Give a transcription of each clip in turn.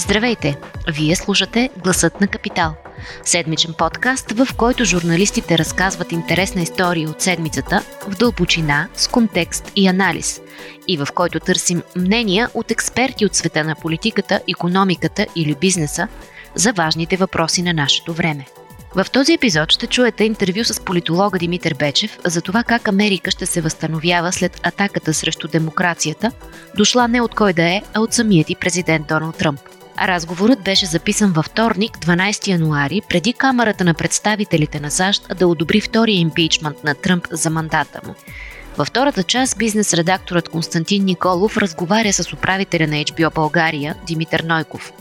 Здравейте! Вие слушате Гласът на Капитал. Седмичен подкаст, в който журналистите разказват интересна история от седмицата в дълбочина, с контекст и анализ. И в който търсим мнения от експерти от света на политиката, економиката или бизнеса за важните въпроси на нашето време. В този епизод ще чуете интервю с политолога Димитър Бечев за това как Америка ще се възстановява след атаката срещу демокрацията, дошла не от кой да е, а от самият и президент Доналд Тръмп. Разговорът беше записан във вторник, 12 януари, преди Камерата на представителите на САЩ да одобри втория импичмент на Тръмп за мандата му. Във втората част бизнес редакторът Константин Николов разговаря с управителя на HBO България Димитър Нойков.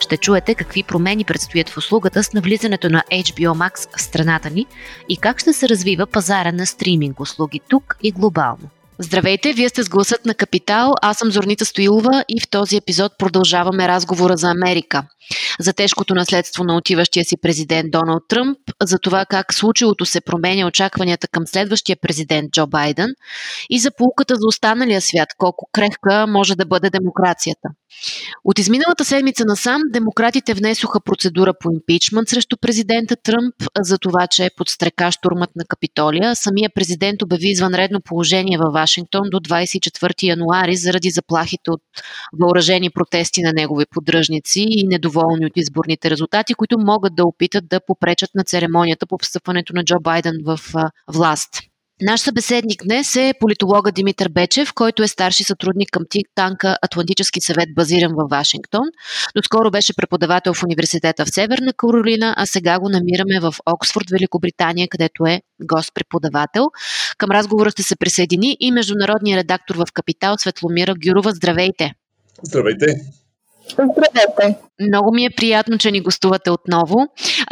Ще чуете какви промени предстоят в услугата с навлизането на HBO Max в страната ни и как ще се развива пазара на стриминг услуги тук и глобално. Здравейте, вие сте с гласът на Капитал, аз съм Зорница Стоилова и в този епизод продължаваме разговора за Америка, за тежкото наследство на отиващия си президент Доналд Тръмп, за това как случилото се променя очакванията към следващия президент Джо Байден и за полуката за останалия свят, колко крехка може да бъде демокрацията. От изминалата седмица насам демократите внесоха процедура по импичмент срещу президента Тръмп за това, че е подстрека штурмът на Капитолия. Самия президент обяви извънредно положение във Вашингтон до 24 януари заради заплахите от въоръжени протести на негови поддръжници и недоволни от изборните резултати, които могат да опитат да попречат на церемонията по встъпването на Джо Байден в власт. Наш събеседник днес е политолога Димитър Бечев, който е старши сътрудник към тик танка Атлантически съвет, базиран в Вашингтон. Доскоро беше преподавател в университета в Северна Каролина, а сега го намираме в Оксфорд, Великобритания, където е гост-преподавател. Към разговора ще се присъедини и международния редактор в Капитал Светломира Гюрова. Здравейте! Здравейте! Здравейте! Много ми е приятно, че ни гостувате отново.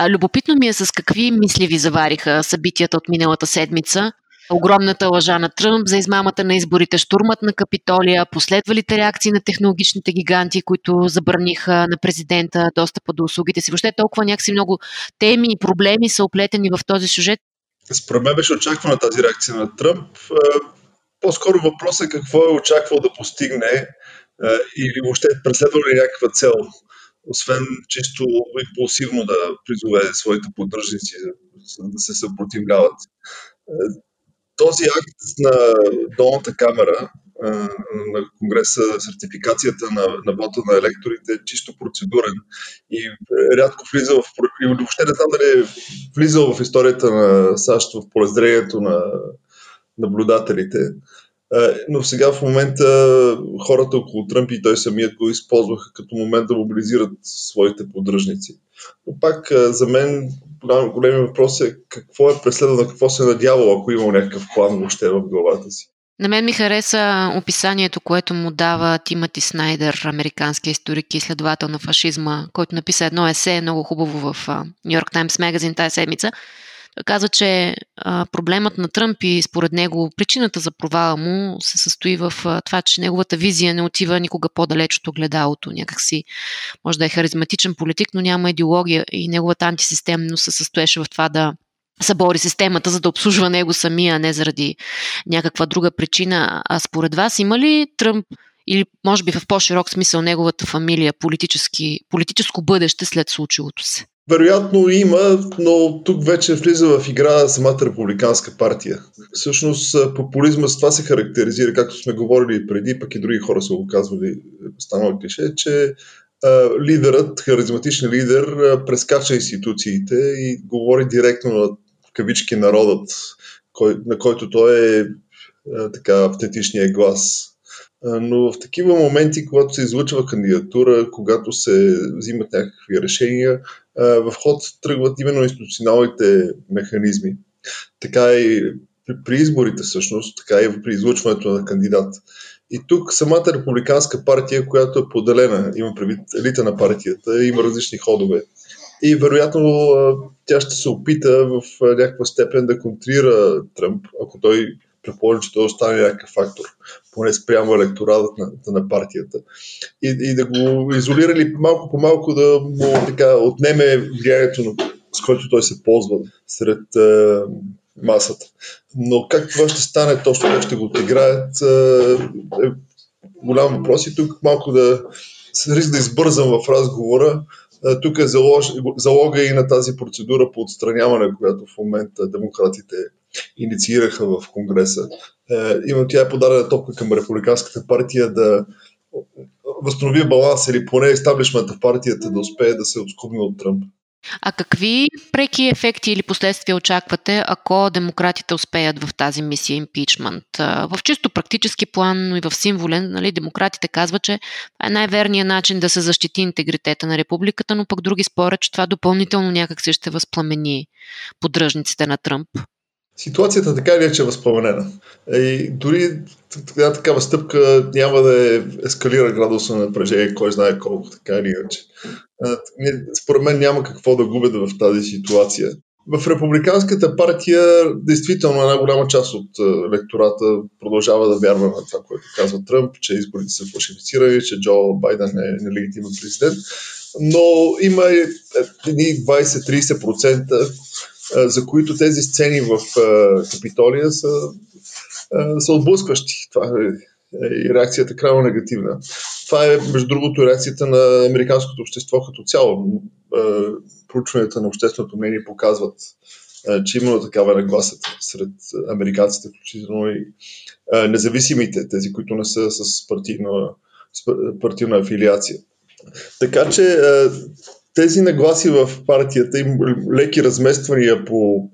Любопитно ми е с какви мисли ви завариха събитията от миналата седмица огромната лъжа на Тръмп за измамата на изборите, штурмът на Капитолия, последвалите реакции на технологичните гиганти, които забраниха на президента достъпа до услугите си. Въобще толкова някакси много теми и проблеми са оплетени в този сюжет. Според мен беше очаквана тази реакция на Тръмп. Е, по-скоро въпросът е какво е очаквал да постигне е, или въобще е преследвал ли някаква цел, освен чисто импулсивно да призове своите поддръжници да се съпротивляват. Е, този акт на долната камера на Конгреса, сертификацията на, на вода на електорите е чисто процедурен и рядко влиза в... И въобще не знам дали е влизал в историята на САЩ в полезрението на наблюдателите. Но сега в момента хората около Тръмп и той самият го използваха като момент да мобилизират своите поддръжници. Но пак за мен голям, големи въпрос е какво е преследвано, какво се е надявал, ако имал някакъв план въобще в главата си. На мен ми хареса описанието, което му дава Тимати Снайдер, американски историк и изследовател на фашизма, който написа едно есе, много хубаво в Нью Йорк Таймс Магазин тази седмица. Каза, че проблемът на Тръмп и според него причината за провала му се състои в това, че неговата визия не отива никога по-далеч от огледалото. Някакси може да е харизматичен политик, но няма идеология и неговата антисистемност се състоеше в това да събори системата, за да обслужва него самия, а не заради някаква друга причина. А според вас има ли Тръмп или може би в по-широк смисъл неговата фамилия политически, политическо бъдеще след случилото се? Вероятно има, но тук вече влиза в игра самата републиканска партия. Всъщност популизма с това се характеризира, както сме говорили преди, пък и други хора са го казвали, станало клише, че лидерът, харизматичен лидер, прескача институциите и говори директно на кавички народът, кой, на който той е така автентичния глас но в такива моменти, когато се излъчва кандидатура, когато се взимат някакви решения, в ход тръгват именно институционалните механизми. Така и при изборите всъщност, така и при излъчването на кандидат. И тук самата републиканска партия, която е поделена, има предвид елита на партията, има различни ходове. И вероятно тя ще се опита в някаква степен да контрира Тръмп, ако той предположи, че той остане някакъв фактор, поне спрямо електоратът на, на партията. И, и да го изолирали малко по малко да му така отнеме влиянието, с което той се ползва сред е, масата. Но как това ще стане точно, как ще го отиграят, е, е голям въпрос и тук малко да риск да избързам в разговора, тук е залога и на тази процедура по отстраняване, която в момента демократите инициираха в Конгреса. Има тя е подадена топка към Републиканската партия да възстанови баланс или поне естаблишмента в партията да успее да се отскубне от Тръмп. А какви преки ефекти или последствия очаквате, ако демократите успеят в тази мисия импичмент? В чисто практически план, но и в символен, нали, демократите казват, че е най-верният начин да се защити интегритета на републиката, но пък други спорят, че това допълнително някак се ще възпламени поддръжниците на Тръмп. Ситуацията така или е, е възпламенена. И дори така, такава стъпка няма да е ескалира градуса на напрежение, кой знае колко, така или иначе. Според мен няма какво да губят в тази ситуация. В Републиканската партия, действително една голяма част от електората продължава да вярва на това, което казва Тръмп, че изборите са фалшифицирани, че Джо Байден е нелегитимен президент. Но има едни 20-30%, за които тези сцени в Капитолия са, са отблъскващи. Това е, е и реакцията крайно негативна. Това е, между другото, реакцията на американското общество като цяло. Проучванията на общественото мнение показват, че именно такава нагласа сред американците, включително и независимите, тези, които не са с партийна, с партийна афилиация. Така че тези нагласи в партията им леки размествания по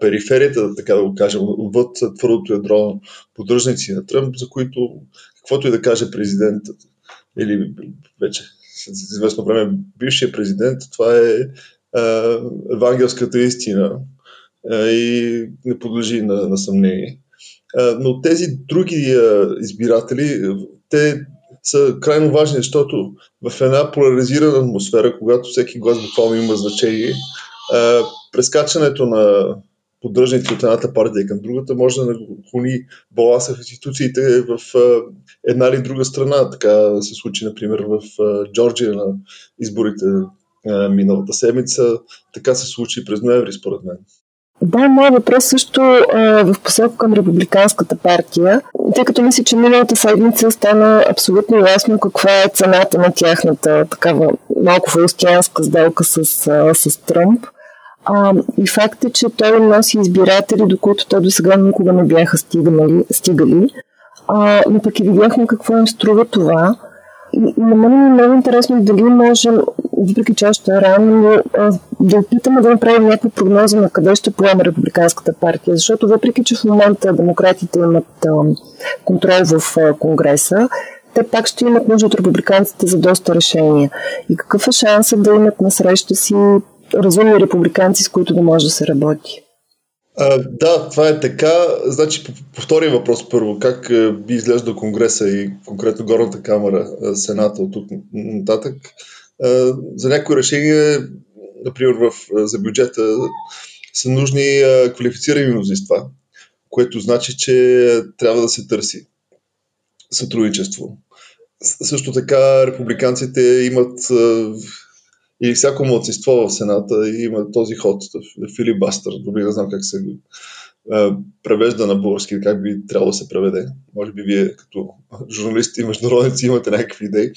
периферията, така да го кажем, отвъд твърдото ядро поддръжници на Тръмп, за които каквото и да каже президентът или вече след известно време бившия президент, това е а, евангелската истина а, и не подлежи на, на съмнение. А, но тези други а, избиратели, те са крайно важни, защото в една поляризирана атмосфера, когато всеки глас буквално има значение, прескачането на поддръжници от едната партия към другата може да наклони баланса в институциите в една или друга страна. Така се случи, например, в Джорджия на изборите миналата седмица. Така се случи през ноември, според мен. Да, моят въпрос също а, в посока към Републиканската партия, тъй като мисля, че миналата седмица стана абсолютно ясно каква е цената на тяхната такава малко фаустианска сделка с, с Тръмп. А, и факт е, че той носи избиратели, до които те до сега никога не бяха стигали, стигали. А, но пък и видяхме какво им струва това. И на мен е много интересно дали можем, въпреки че още е рано, да опитаме да направим някаква прогноза на къде ще поеме Републиканската партия. Защото въпреки, че в момента демократите имат контрол в Конгреса, те пак ще имат нужда от републиканците за доста решения. И какъв е шансът да имат на среща си разумни републиканци, с които да може да се работи? А, да, това е така. Значи, по, по втория въпрос първо, как а, би изглеждал Конгреса и конкретно Горната камера, а, Сената от тук нататък. За някои решения, например в, за бюджета, са нужни квалифицирани мнозинства, което значи, че трябва да се търси сътрудничество. Също така, републиканците имат и всяко младсинство в Сената има този ход, филибастър, дори не знам как се превежда на български, как би трябвало да се преведе. Може би вие като журналисти и международници имате някакви идеи.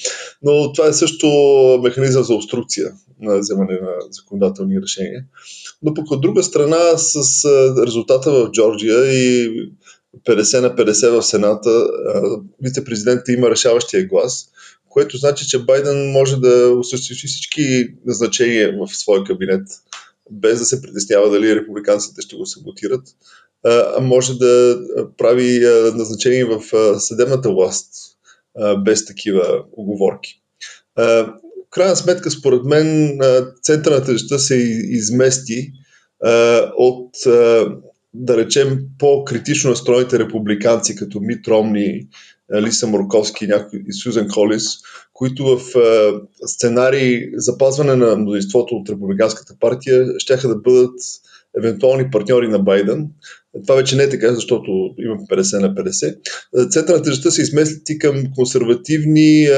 Но това е също механизъм за обструкция на вземане на законодателни решения. Но пък от друга страна, с резултата в Джорджия и 50 на 50 в Сената, вице-президентът има решаващия глас което значи, че Байден може да осъществи всички назначения в своя кабинет, без да се притеснява дали републиканците ще го саботират, може да прави назначения в съдебната власт без такива оговорки. В крайна сметка, според мен, центъра на се измести от, да речем, по-критично настроените републиканци, като Мит Ромни, Лиса Морковски и Сюзен Холис, които в е, сценарии запазване на мнозинството от Републиканската партия ще да бъдат евентуални партньори на Байден. Това вече не е така, защото има 50 на 50. Центъра на тежестта се измести към консервативни е,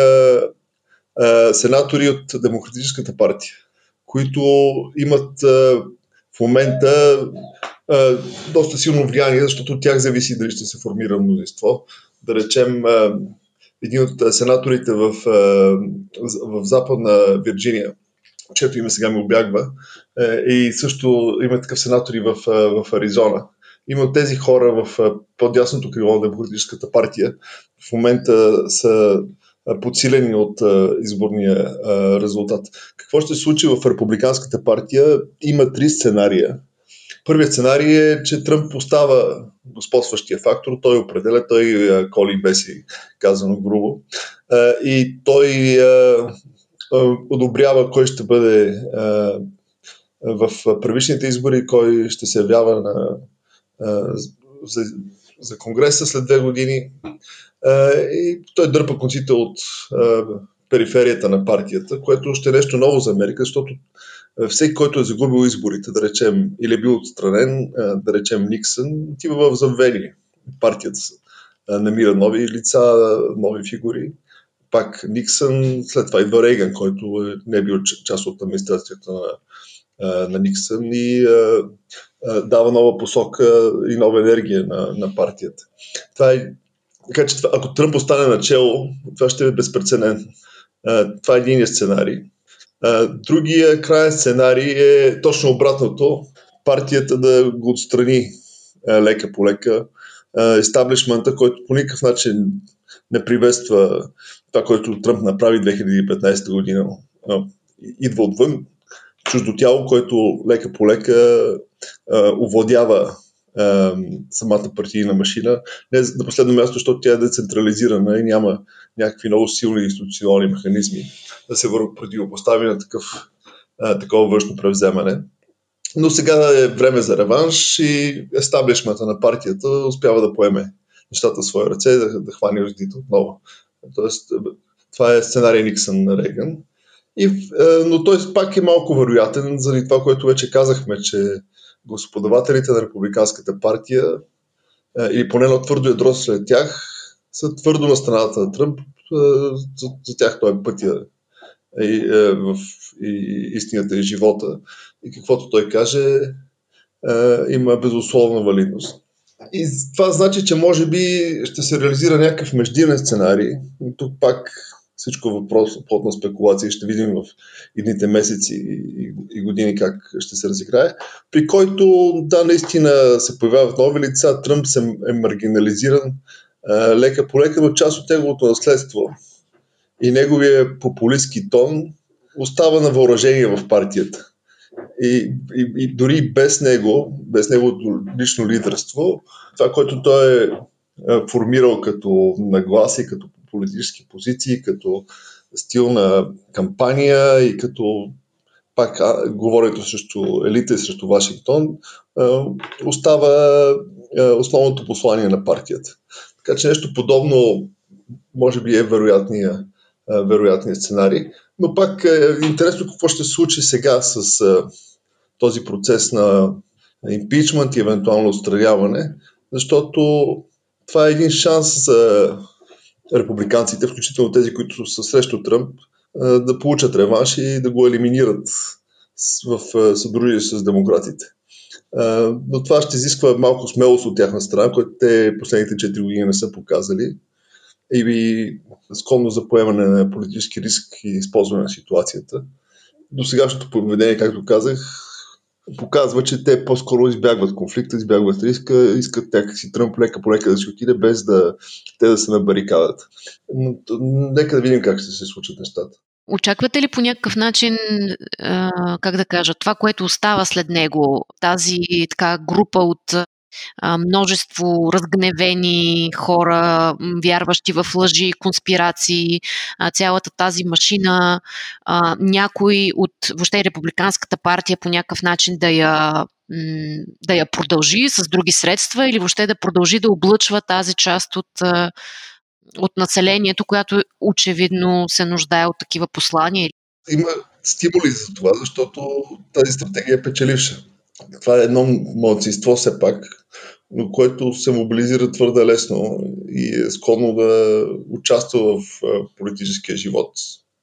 е, сенатори от Демократическата партия, които имат а, в момента а, доста силно влияние, защото от тях зависи дали ще се формира мнозинство да речем, един от сенаторите в, в Западна Вирджиния, чето име сега ми обягва, и също има такъв сенатор и в, в Аризона. Има тези хора в по-дясното крило на Демократическата партия. В момента са подсилени от изборния резултат. Какво ще се случи в Републиканската партия? Има три сценария. Първият сценарий е, че Тръмп постава господстващия фактор, той определя, той коли беси, казано грубо, и той одобрява кой ще бъде в първичните избори, кой ще се явява на, за, за Конгреса след две години. И той дърпа конците от периферията на партията, което ще е нещо ново за Америка, защото всеки, който е загубил изборите, да речем, или е бил отстранен, да речем Никсън, отива в забвение. Партията намира нови лица, нови фигури. Пак Никсън, след това идва Рейган, който е, не е бил част от администрацията на, на Никсън и дава нова посока и нова енергия на, на партията. Това е, така че ако Тръмп остане начало, това ще е безпредседентно. Това е единият сценарий. Другия крайен сценарий е точно обратното. Партията да го отстрани лека по лека. Естаблишмента, който по никакъв начин не приветства това, което Тръмп направи 2015 година. Идва отвън. Чуждо тяло, което лека по лека овладява самата партийна машина. Не на последно място, защото тя е децентрализирана и няма някакви много силни институционални механизми да се противопостави на такъв, а, такова външно превземане. Но сега е време за реванш и естаблишмента на партията успява да поеме нещата в своя ръце и да, да хване юздите отново. Тоест, това е сценарий Никсън на Рейган. И, но той пак е малко вероятен заради това, което вече казахме, че господавателите на Републиканската партия, или поне на твърдо ядро след тях, са твърдо на страната на Тръмп. За, за тях той е пътя и, в и, истината и живота. И каквото той каже, има безусловна валидност. И това значи, че може би ще се реализира някакъв междинен сценарий. Тук пак всичко е въпрос, плотна спекулация, ще видим в едните месеци и години как ще се разиграе, при който, да, наистина се появяват нови лица, Тръмп се е маргинализиран лека по лека, но част от неговото наследство и неговия популистски тон остава на въоръжение в партията. И, и, и дори без него, без неговото лично лидерство, това, което той е формирал като нагласи, като политически позиции, като стил на кампания и като пак говорето срещу елита и срещу Вашингтон, остава основното послание на партията. Така че нещо подобно може би е вероятния, вероятния сценарий. Но пак е интересно какво ще се случи сега с този процес на импичмент и евентуално отстраняване, защото това е един шанс за републиканците, включително тези, които са срещу Тръмп, да получат реванш и да го елиминират в съдружие с демократите. Но това ще изисква малко смелост от тяхна страна, което те последните 4 години не са показали. И склонно за поемане на политически риск и използване на ситуацията. До сегашното поведение, както казах, показва, че те по-скоро избягват конфликта, избягват риска, искат някакси Тръмп лека по лека да си отиде, без да те да са на барикадата. Но, нека да видим как ще се случат нещата. Очаквате ли по някакъв начин, как да кажа, това, което остава след него, тази така група от множество разгневени хора, вярващи в лъжи, конспирации, цялата тази машина, някой от въобще републиканската партия по някакъв начин да я да я продължи с други средства или въобще да продължи да облъчва тази част от, от населението, която очевидно се нуждае от такива послания. Има стимули за това, защото тази стратегия е печеливша. Това е едно младсинство все пак, но което се мобилизира твърде лесно и е склонно да участва в политическия живот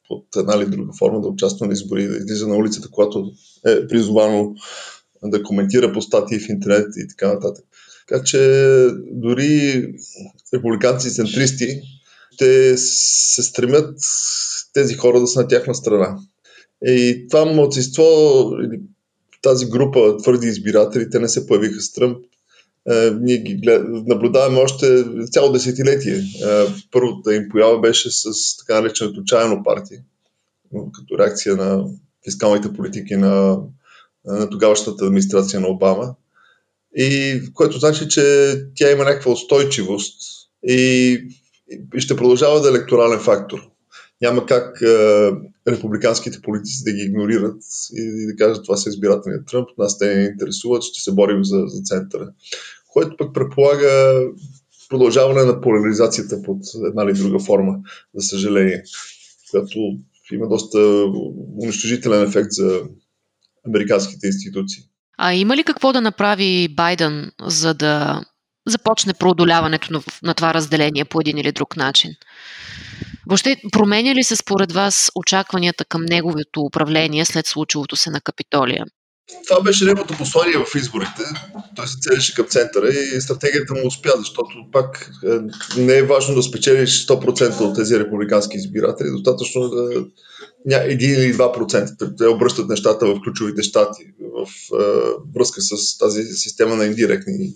под една или друга форма, да участва на избори, да излиза на улицата, когато е призовано да коментира по статии в интернет и така нататък. Така че дори републиканци и центристи ще се стремят тези хора да са на тяхна страна. И това младсинство, тази група твърди избиратели, те не се появиха с Тръмп. Е, ние ги глед... наблюдаваме още цяло десетилетие. Е, първата им поява беше с така нареченото чайно партия, като реакция на фискалните политики на, на тогаващата администрация на Обама. И което значи, че тя има някаква устойчивост и, и ще продължава да е електорален фактор. Няма как е, републиканските политици да ги игнорират и, и да кажат това са избиратели на Тръмп, нас те не интересуват, ще се борим за, за центъра. Което пък предполага продължаване на поляризацията под една или друга форма, за съжаление, която има доста унищожителен ефект за американските институции. А има ли какво да направи Байден, за да започне преодоляването на, на това разделение по един или друг начин? Въобще, променя ли се според вас очакванията към неговото управление след случилото се на Капитолия? Това беше неговото послание в изборите. Той се целеше към центъра и стратегията му успя, защото пак е, не е важно да спечелиш 100% от тези републикански избиратели, достатъчно да 1 или 2%. Те обръщат нещата в ключовите щати в е, връзка с тази система на индиректни,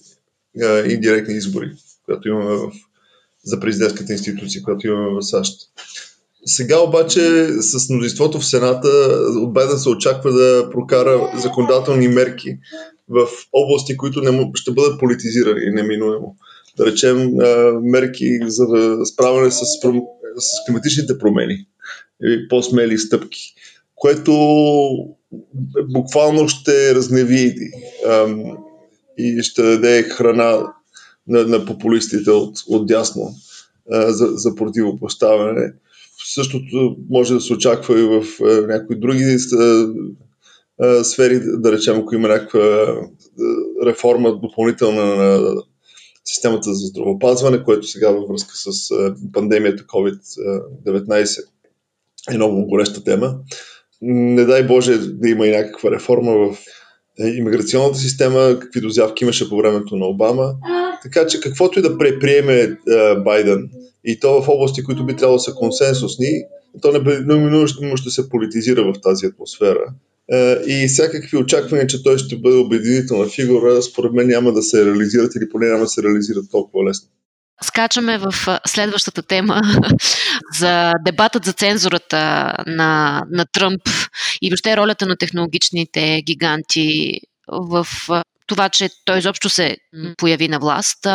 е, индиректни избори, която имаме в, за президентската институция, която имаме в САЩ. Сега обаче с мнозинството в Сената от Байден се очаква да прокара законодателни мерки в области, които не, ще бъдат политизирани неминуемо. Да речем мерки за справяне с, с климатичните промени или по-смели стъпки, което буквално ще разгневи и ще даде храна на, на популистите от, от дясно за, за противопоставяне Същото може да се очаква и в е, някои други е, е, сфери, да речем, ако има някаква реформа допълнителна на системата за здравопазване, което сега във връзка с пандемията COVID-19 е много гореща тема. Не дай Боже да има и някаква реформа в иммиграционната система, какви заявки имаше по времето на Обама. Така че каквото и да предприеме Байден, и то в области, които би трябвало да са консенсусни, то неминуемо ще се политизира в тази атмосфера. Е, и всякакви очаквания, че той ще бъде обединителна фигура, според мен няма да се реализират или поне няма да се реализират толкова лесно. Скачаме в следващата тема за дебатът за цензурата на, на Тръмп и въобще ролята на технологичните гиганти в това, че той изобщо се появи на власт.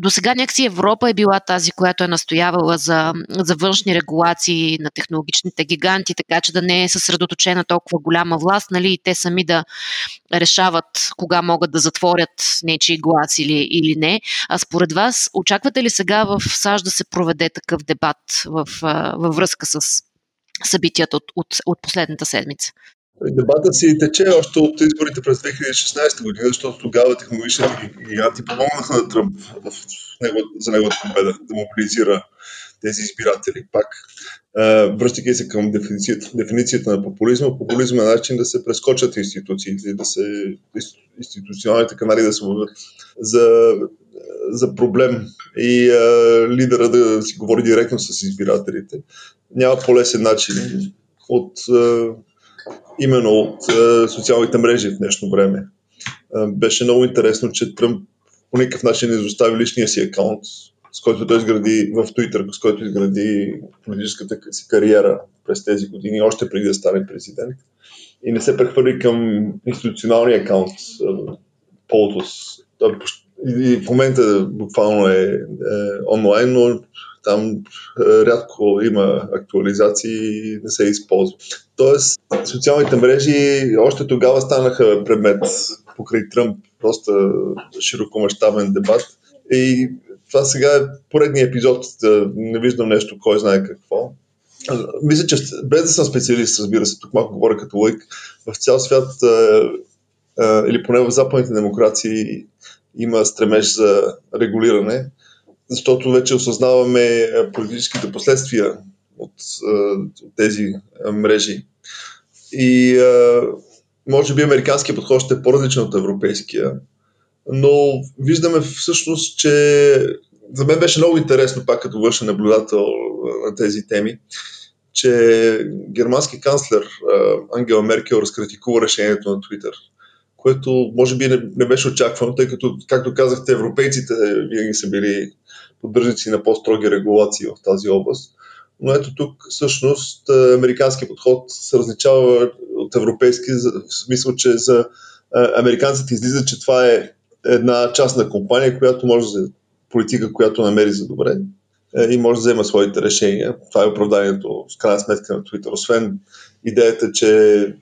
До сега някакси Европа е била тази, която е настоявала за, за външни регулации на технологичните гиганти, така че да не е съсредоточена толкова голяма власт, нали, и те сами да решават кога могат да затворят нечи глас или, или не. А според вас, очаквате ли сега в САЩ да се проведе такъв дебат в, във връзка с събитията от, от, от последната седмица? Дебата си тече още от изборите през 2016 година, защото тогава технологичните гиганти помогнаха на Тръмп за неговата победа да мобилизира тези избиратели. Пак, връщайки се към дефиницията, дефиницията на популизма, популизма е начин да се прескочат институциите, да се институционалните канали да се бъдат за, за проблем и а, лидера да си говори директно с избирателите. Няма по-лесен начин от а, именно от е, социалните мрежи в днешно време. Е, беше много интересно, че Тръмп по никакъв начин не изостави личния си акаунт, с който той изгради в Twitter, с който изгради политическата си кариера през тези години, още преди да стане президент. И не се прехвърли към институционалния акаунт е, Полтос. И в момента буквално е, е онлайн, но там е, рядко има актуализации и не се използва. Тоест, социалните мрежи още тогава станаха предмет покрай Тръмп, доста широкомащабен дебат. И това сега е поредният епизод, не виждам нещо, кой знае какво. Мисля, че без да съм специалист, разбира се, тук малко говоря като лък, в цял свят или поне в западните демокрации има стремеж за регулиране защото вече осъзнаваме е, политическите последствия от, е, от тези е, мрежи. И може би американският подход ще е по-различен от европейския, но виждаме всъщност, че за мен беше много интересно, пак като външен наблюдател на тези теми, че германски канцлер Ангела Меркел разкритикува решението на Твитър, което може би не, не беше очаквано, тъй като, както казахте, европейците винаги са били поддържници на по-строги регулации в тази област. Но ето тук всъщност американски подход се различава от европейски, в смисъл, че за американците излиза, че това е една частна компания, която може да политика, която намери за добре е, и може да взема своите решения. Това е оправданието, с крайна сметка, на Twitter. Освен идеята, че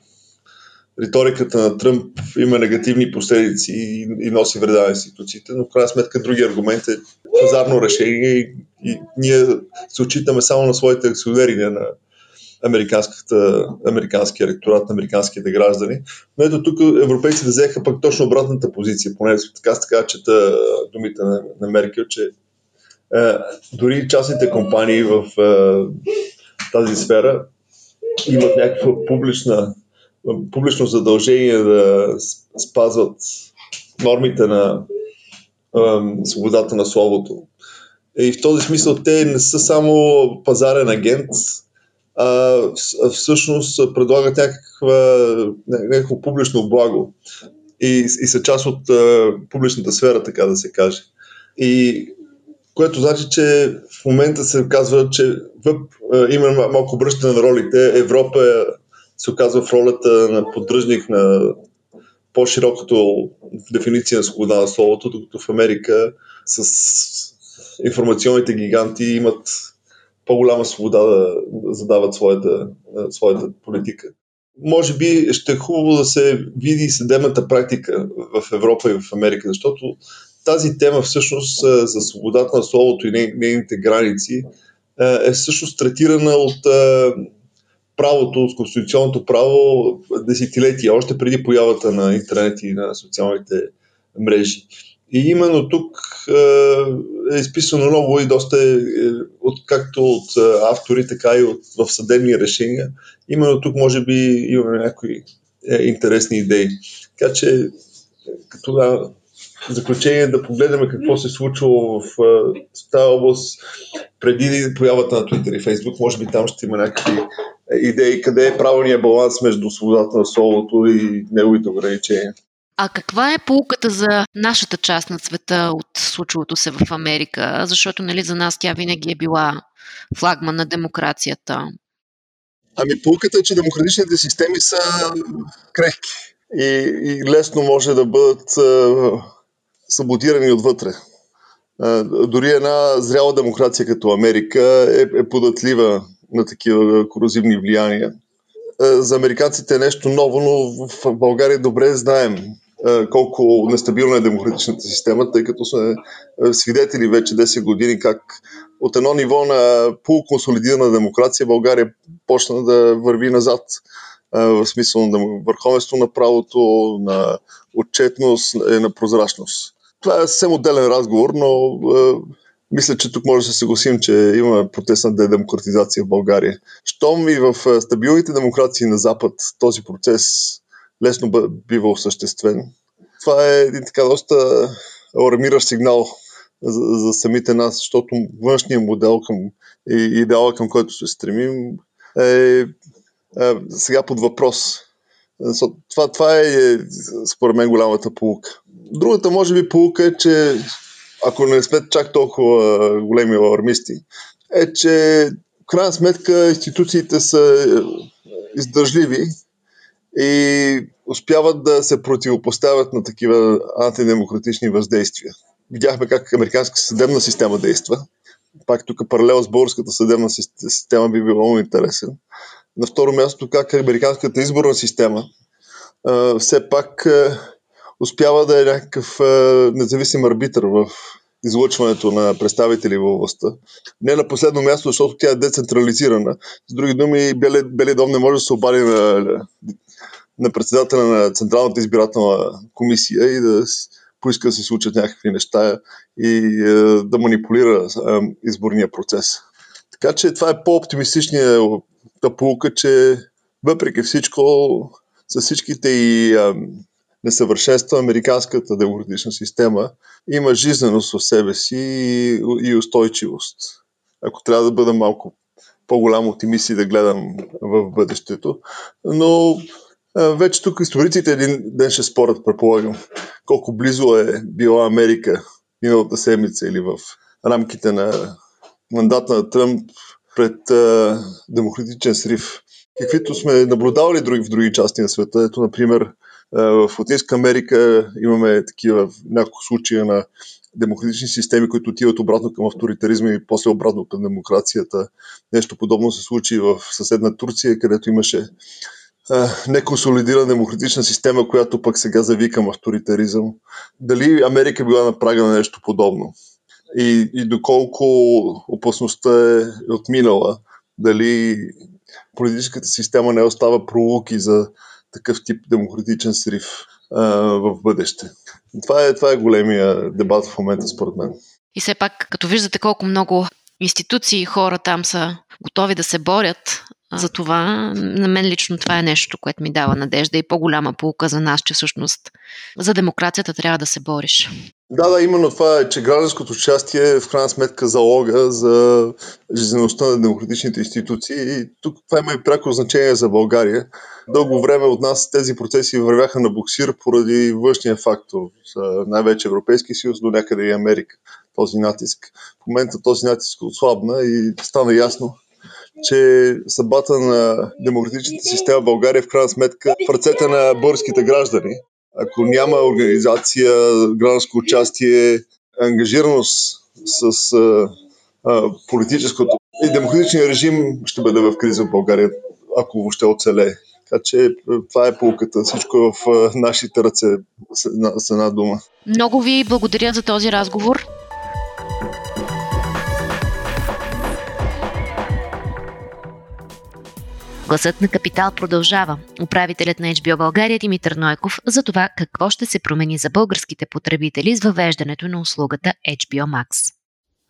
риториката на Тръмп има негативни последици и, и носи вреда на институциите, но в крайна сметка други аргумент е пазарно решение и, и ние се отчитаме само на своите акционери, на американския ректорат, на американските граждани. Но ето тук европейците взеха пък точно обратната позиция, поне така така чета думите на, на Меркел, че е, дори частните компании в е, тази сфера имат някаква публична, публично задължение да спазват нормите на е, свободата на словото. И в този смисъл те не са само пазарен агент, а, всъщност предлагат някаква, някакво публично благо и, и са част от а, публичната сфера, така да се каже. И което значи, че в момента се казва, че въп, има малко обръщане на ролите. Европа е, се оказва в ролята на поддръжник на по-широкото дефиниция на свобода на словото, докато в Америка с информационните гиганти имат по-голяма свобода да, задават своята, своята политика. Може би ще е хубаво да се види съдебната практика в Европа и в Америка, защото тази тема всъщност за свободата на словото и нейните граници е всъщност третирана от правото, от конституционното право десетилетия, още преди появата на интернет и на социалните мрежи. И именно тук е изписано много и доста, е, от, както от автори, така и от, в съдебни решения. Именно тук може би имаме някои е, интересни идеи. Така че, като да, заключение да погледнем какво се случва в, в тази област преди появата на Twitter и Facebook. Може би там ще има някакви идеи къде е правилният баланс между свободата на словото и неговите ограничения. А каква е полуката за нашата част на света от случилото се в Америка? Защото нали, за нас тя винаги е била флагман на демокрацията. Ами полуката е, че демократичните системи са крехки и, и лесно може да бъдат а, саботирани отвътре. А, дори една зряла демокрация като Америка е, е податлива на такива корозивни влияния. А, за американците е нещо ново, но в България добре знаем колко нестабилна е демократичната система, тъй като сме свидетели вече 10 години как от едно ниво на полуконсолидирана демокрация България почна да върви назад в смисъл на върховенство на правото, на отчетност, е, на прозрачност. Това е съвсем отделен разговор, но мисля, че тук може да се съгласим, че има процес на дедемократизация в България. Щом и в стабилните демокрации на Запад този процес лесно бива осъществен. Това е един така доста алармиращ сигнал за, за самите нас, защото външният модел към, и идеала, към който се стремим, е, е сега под въпрос. Това, това е, според мен, голямата полука. Другата, може би, полука е, че ако не сме чак толкова големи алармисти, е, че в крайна сметка институциите са издържливи и успяват да се противопоставят на такива антидемократични въздействия. Видяхме как американска съдебна система действа. Пак тук паралел с българската съдебна система би било много интересен. На второ място, как американската изборна система все а, успява да е някакъв независим арбитър в излъчването на представители във властта. Не на последно място, защото тя е децентрализирана. С други думи, Белия дом не може да се обади на на председателя на Централната избирателна комисия и да поиска да се случат някакви неща и да манипулира изборния процес. Така че това е по-оптимистичният полука, че въпреки всичко, с всичките и несъвършенства, американската демократична система има жизненост в себе си и устойчивост. Ако трябва да бъда малко по-голям оптимист и да гледам в бъдещето. Но вече тук историците един ден ще спорят, предполагам, колко близо е била Америка миналата седмица или в рамките на мандата на Тръмп пред а, демократичен срив. Каквито сме наблюдавали в други части на света. Ето, например, в Латинска Америка имаме такива няколко случая на демократични системи, които отиват обратно към авторитаризма и после обратно към демокрацията. Нещо подобно се случи в съседна Турция, където имаше неконсолидирана демократична система, която пък сега зави към авторитаризъм. Дали Америка била на прага на нещо подобно? И, и доколко опасността е отминала? Дали политическата система не остава пролуки за такъв тип демократичен срив а, в бъдеще? Това е, това е големия дебат в момента, според мен. И все пак, като виждате колко много институции и хора там са готови да се борят за това, на мен лично това е нещо, което ми дава надежда и по-голяма полука за нас, че всъщност за демокрацията трябва да се бориш. Да, да, именно това е, че гражданското участие е в крайна сметка залога за жизнеността на демократичните институции и тук това има и пряко значение за България. Дълго време от нас тези процеси вървяха на буксир поради външния фактор, най-вече Европейски съюз, до някъде и Америка, този натиск. В момента този натиск отслабна и стана ясно, че съдбата на демократичната система в България в крайна сметка в ръцете на българските граждани. Ако няма организация, гражданско участие, ангажираност с а, а, политическото и демократичния режим ще бъде в криза в България, ако въобще оцелее. Така че това е полуката. Всичко е в нашите ръце с една дума. Много ви благодаря за този разговор. Гласът на Капитал продължава. Управителят на HBO България Димитър Нойков за това какво ще се промени за българските потребители с въвеждането на услугата HBO Max.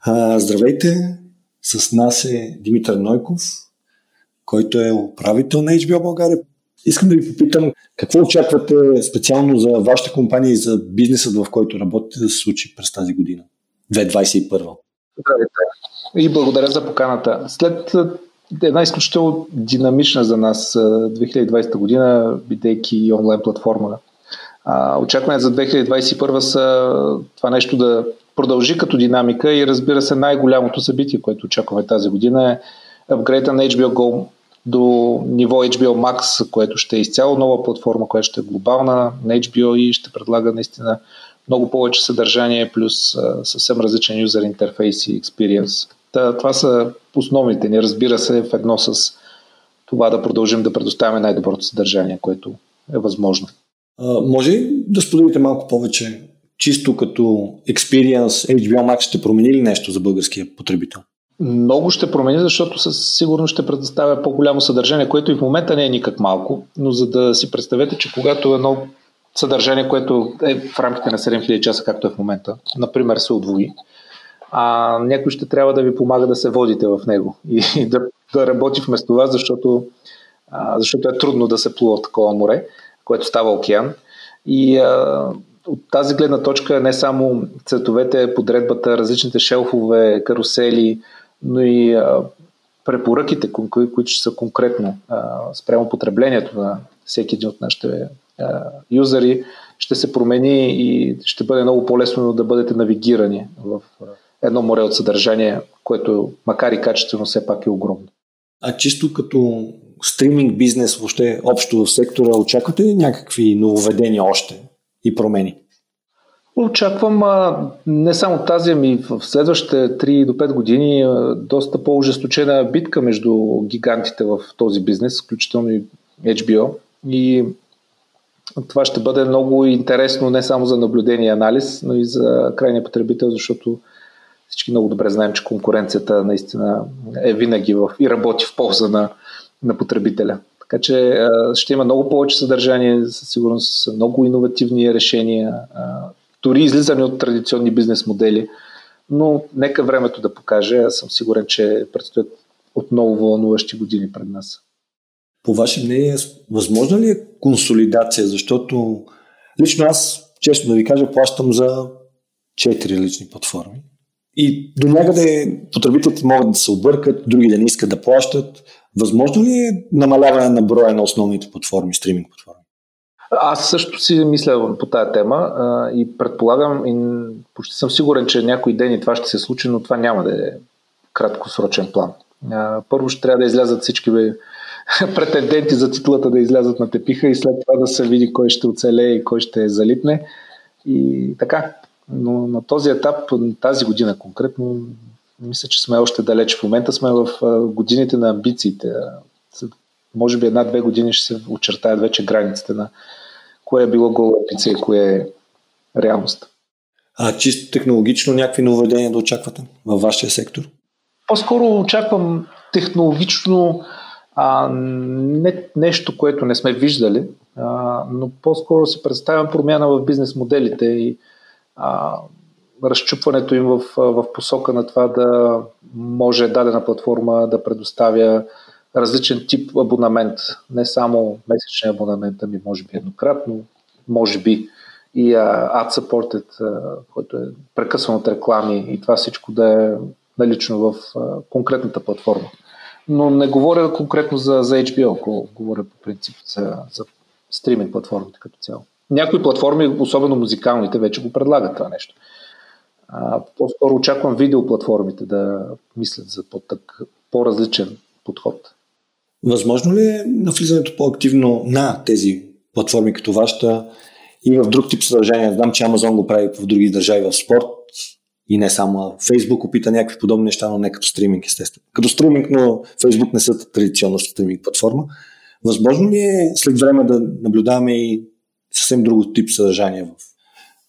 А, здравейте! С нас е Димитър Нойков, който е управител на HBO България. Искам да ви попитам какво очаквате специално за вашата компания и за бизнесът, в който работите да се случи през тази година, 2021. Здравейте и благодаря за поканата. След една изключително динамична за нас 2020 година, бидейки онлайн платформа. Очакване за 2021 са това нещо да продължи като динамика и разбира се най-голямото събитие, което очакваме тази година е апгрейда на HBO Go до ниво HBO Max, което ще е изцяло нова платформа, която ще е глобална на HBO и ще предлага наистина много повече съдържание, плюс съвсем различен юзер интерфейс и experience. Та, това са основните ни, разбира се, в едно с това да продължим да предоставяме най-доброто съдържание, което е възможно. А, може да споделите малко повече, чисто като experience, HBO Max ще промени ли нещо за българския потребител? Много ще промени, защото със сигурност ще предоставя по-голямо съдържание, което и в момента не е никак малко, но за да си представете, че когато едно съдържание, което е в рамките на 7000 часа, както е в момента, например, се отвои, а някой ще трябва да ви помага да се водите в него и, и да, да работи вместо вас, защото, а, защото е трудно да се плува в такова море, което става океан. И а, от тази гледна точка не само цветовете, подредбата, различните шелфове, карусели, но и а, препоръките, които ще са конкретно а, спрямо потреблението на всеки един от нашите а, юзери, ще се промени и ще бъде много по-лесно да бъдете навигирани в едно море от съдържание, което макар и качествено все пак е огромно. А чисто като стриминг бизнес, въобще общо в сектора, очаквате ли някакви нововведения още и промени? Очаквам а, не само тази, ами в следващите 3 до 5 години а, доста по-ожесточена битка между гигантите в този бизнес, включително и HBO. И това ще бъде много интересно не само за наблюдение и анализ, но и за крайния потребител, защото всички много добре знаем, че конкуренцията наистина е винаги в, и работи в полза на, на потребителя. Така че ще има много повече съдържание, със сигурност много иновативни решения, дори излизане от традиционни бизнес модели, но нека времето да покаже. Аз съм сигурен, че предстоят отново вълнуващи години пред нас. По ваше мнение, възможно ли е консолидация? Защото Лично аз, често да ви кажа, плащам за 4 различни платформи. И до някъде потребителите могат да се объркат, други да не искат да плащат. Възможно ли е намаляване на броя на основните платформи, стриминг платформи? Аз също си мисля по тази тема а, и предполагам и почти съм сигурен, че някой ден и това ще се случи, но това няма да е краткосрочен план. А, първо ще трябва да излязат всички бе, претенденти за титлата да излязат на тепиха и след това да се види кой ще оцелее и кой ще залитне. И така. Но на този етап, тази година конкретно, мисля, че сме още далеч. В момента сме в годините на амбициите. Може би една-две години ще се очертаят вече границите на кое е било гола амбиция и кое е реалност. А чисто технологично някакви нововведения да очаквате във вашия сектор? По-скоро очаквам технологично а, не, нещо, което не сме виждали, а, но по-скоро се представям промяна в бизнес моделите и а, разчупването им в, в посока на това да може дадена платформа да предоставя различен тип абонамент, не само месечен абонамент, ами може би еднократно, може би и uh, ad-supported, uh, който е прекъсван от реклами и това всичко да е налично в uh, конкретната платформа. Но не говоря конкретно за, за HBO, говоря по принцип за, за стриминг платформите като цяло. Някои платформи, особено музикалните, вече го предлагат това нещо. А, по-скоро очаквам видеоплатформите да мислят за по-так, по-различен подход. Възможно ли е навлизането по-активно на тези платформи като вашата и в друг тип съдържание? Знам, че Амазон го прави в други държави в спорт и не само. Фейсбук опита някакви подобни неща, но не като стриминг, естествено. Като стриминг, но Фейсбук не са традиционно стриминг платформа. Възможно ли е след време да наблюдаваме и съвсем друго тип съдържание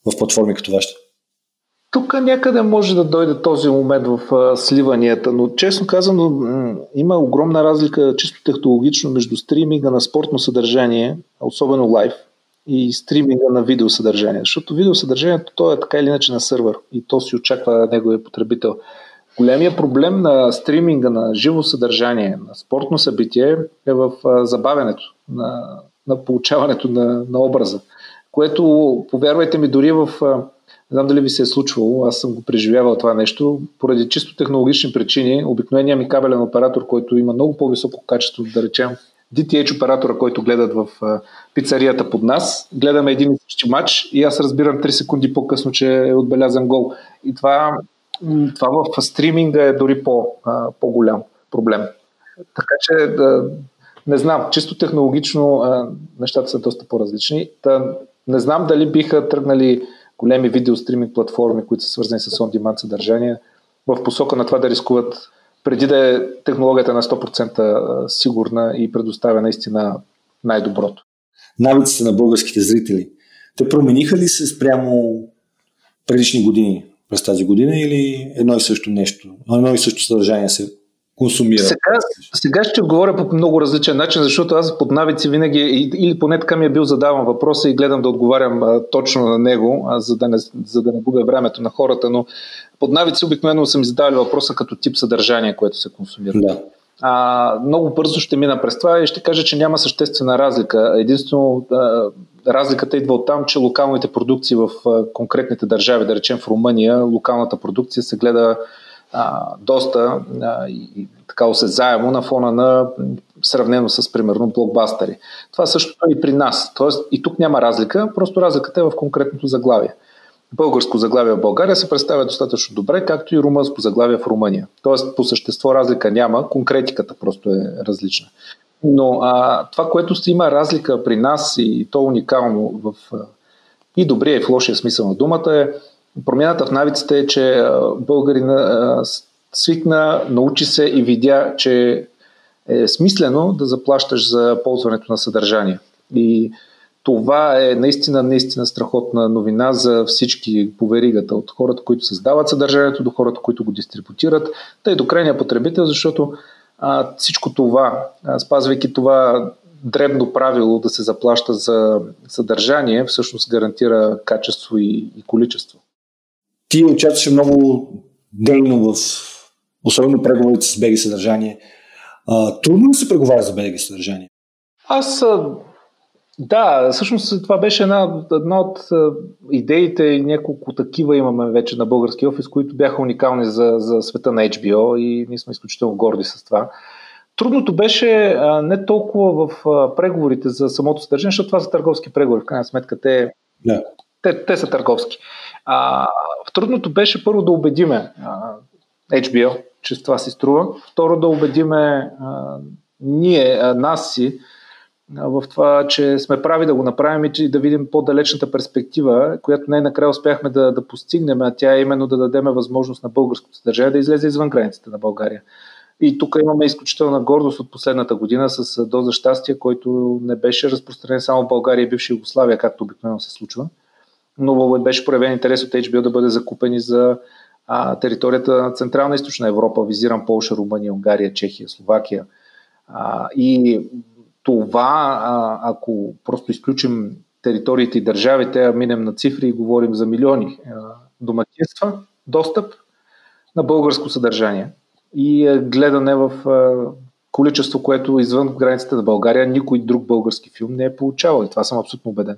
в, в платформи като вашата? Тук някъде може да дойде този момент в а, сливанията, но честно казано м- има огромна разлика чисто технологично между стриминга на спортно съдържание, особено лайв, и стриминга на видеосъдържание. Защото видеосъдържанието то е така или иначе на сървър и то си очаква неговия потребител. Големия проблем на стриминга на живо съдържание, на спортно събитие е в а, забавянето, на, на получаването на, на образа, което, повярвайте ми, дори в не знам дали ви се е случвало, аз съм го преживявал това нещо, поради чисто технологични причини, обикновения ми кабелен оператор, който има много по-високо качество, да речем, DTH оператора, който гледат в пицарията под нас, гледаме един и същи матч и аз разбирам 3 секунди по-късно, че е отбелязан гол. И това, това в стриминга е дори по, по-голям проблем. Така че да, не знам, чисто технологично нещата са доста по-различни. Та, не знам дали биха тръгнали големи видеостриминг платформи, които са свързани с on-demand съдържание, в посока на това да рискуват преди да е технологията на 100% сигурна и предоставя наистина най-доброто. Навиците на българските зрители, те промениха ли се спрямо предишни години през тази година или едно и също нещо, едно и също съдържание се консумира. Сега, сега ще говоря по много различен начин, защото аз под навици винаги, или поне така ми е бил задаван въпроса и гледам да отговарям а, точно на него, а, за, да не, за да не губя времето на хората, но под навици обикновено съм задавали въпроса като тип съдържание, което се консумира. Да. А, много бързо ще мина през това и ще кажа, че няма съществена разлика. Единствено а, разликата идва от там, че локалните продукции в а, конкретните държави, да речем в Румъния, локалната продукция се гледа а, доста а, и, така осезаемо на фона на сравнено с, примерно, блокбастери. Това същото е и при нас. Тоест и тук няма разлика, просто разликата е в конкретното заглавие. Българско заглавие в България се представя достатъчно добре, както и румънско заглавие в Румъния. Тоест, по същество разлика няма, конкретиката просто е различна. Но а, това, което си има разлика при нас и то уникално в и добрия и в лошия смисъл на думата е Промяната в навиците е, че българина свикна, научи се и видя, че е смислено да заплащаш за ползването на съдържание. И това е наистина, наистина страхотна новина за всички по веригата, от хората, които създават съдържанието, до хората, които го дистрибутират, тъй до крайния потребител, защото а, всичко това, а, спазвайки това дребно правило да се заплаща за съдържание, всъщност гарантира качество и, и количество ти участваше много дейно в особено преговорите с беги съдържание. А, трудно ли се преговаря за беги съдържание? Аз Да, всъщност това беше една, една от идеите и няколко такива имаме вече на български офис, които бяха уникални за, за света на HBO и ние сме изключително горди с това. Трудното беше а, не толкова в а, преговорите за самото съдържание, защото това са търговски преговори. В крайна сметка те, yeah. те, те са търговски. А, трудното беше първо да убедиме HBO, че това си струва. Второ да убедиме а, ние, а, нас си, в това, че сме прави да го направим и да видим по-далечната перспектива, която най-накрая успяхме да, да постигнем, а тя е именно да дадем възможност на българското съдържание да излезе извън границите на България. И тук имаме изключителна гордост от последната година с доза щастие, който не беше разпространен само в България и бивша Югославия, както обикновено се случва. Но беше проявен интерес от HBO да бъде закупени за а, територията на Централна Източна Европа. Визирам Полша, Румъния, Унгария, Чехия, Словакия. А, и това, а, ако просто изключим териториите и държавите, а минем на цифри и говорим за милиони а, домакинства, достъп на българско съдържание и а, гледане в а, количество, което извън границите на България никой друг български филм не е получавал. И това съм абсолютно убеден.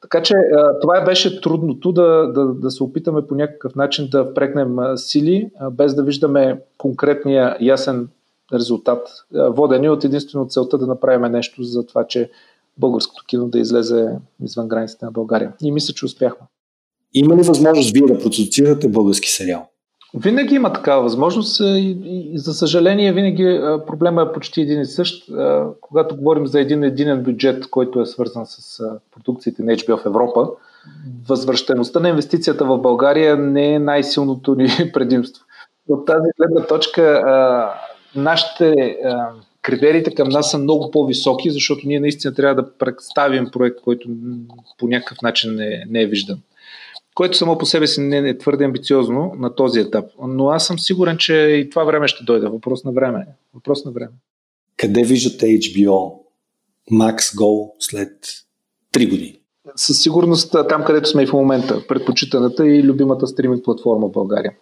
Така че това беше трудното да, да, да се опитаме по някакъв начин да впрегнем сили, без да виждаме конкретния ясен резултат, водени от единствено целта да направим нещо за това, че българското кино да излезе извън границите на България. И мисля, че успяхме. Има ли възможност вие да продуцирате български сериал? Винаги има такава възможност и, за съжаление винаги проблема е почти един и същ. Когато говорим за един единен бюджет, който е свързан с продукциите на HBO в Европа, възвръщаемостта на инвестицията в България не е най-силното ни предимство. От тази гледна точка нашите критериите към нас са много по-високи, защото ние наистина трябва да представим проект, който по някакъв начин не, не е виждан което само по себе си не е твърде амбициозно на този етап. Но аз съм сигурен, че и това време ще дойде. Въпрос на време. Въпрос на време. Къде виждате HBO Max Go след 3 години? Със сигурност там, където сме и в момента. Предпочитаната и любимата стриминг платформа в България.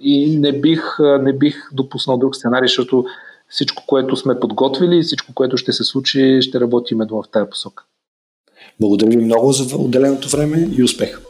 И не бих, не бих допуснал друг сценарий, защото всичко, което сме подготвили и всичко, което ще се случи, ще работи именно в тази посока. Благодаря ви много за отделеното време и успех!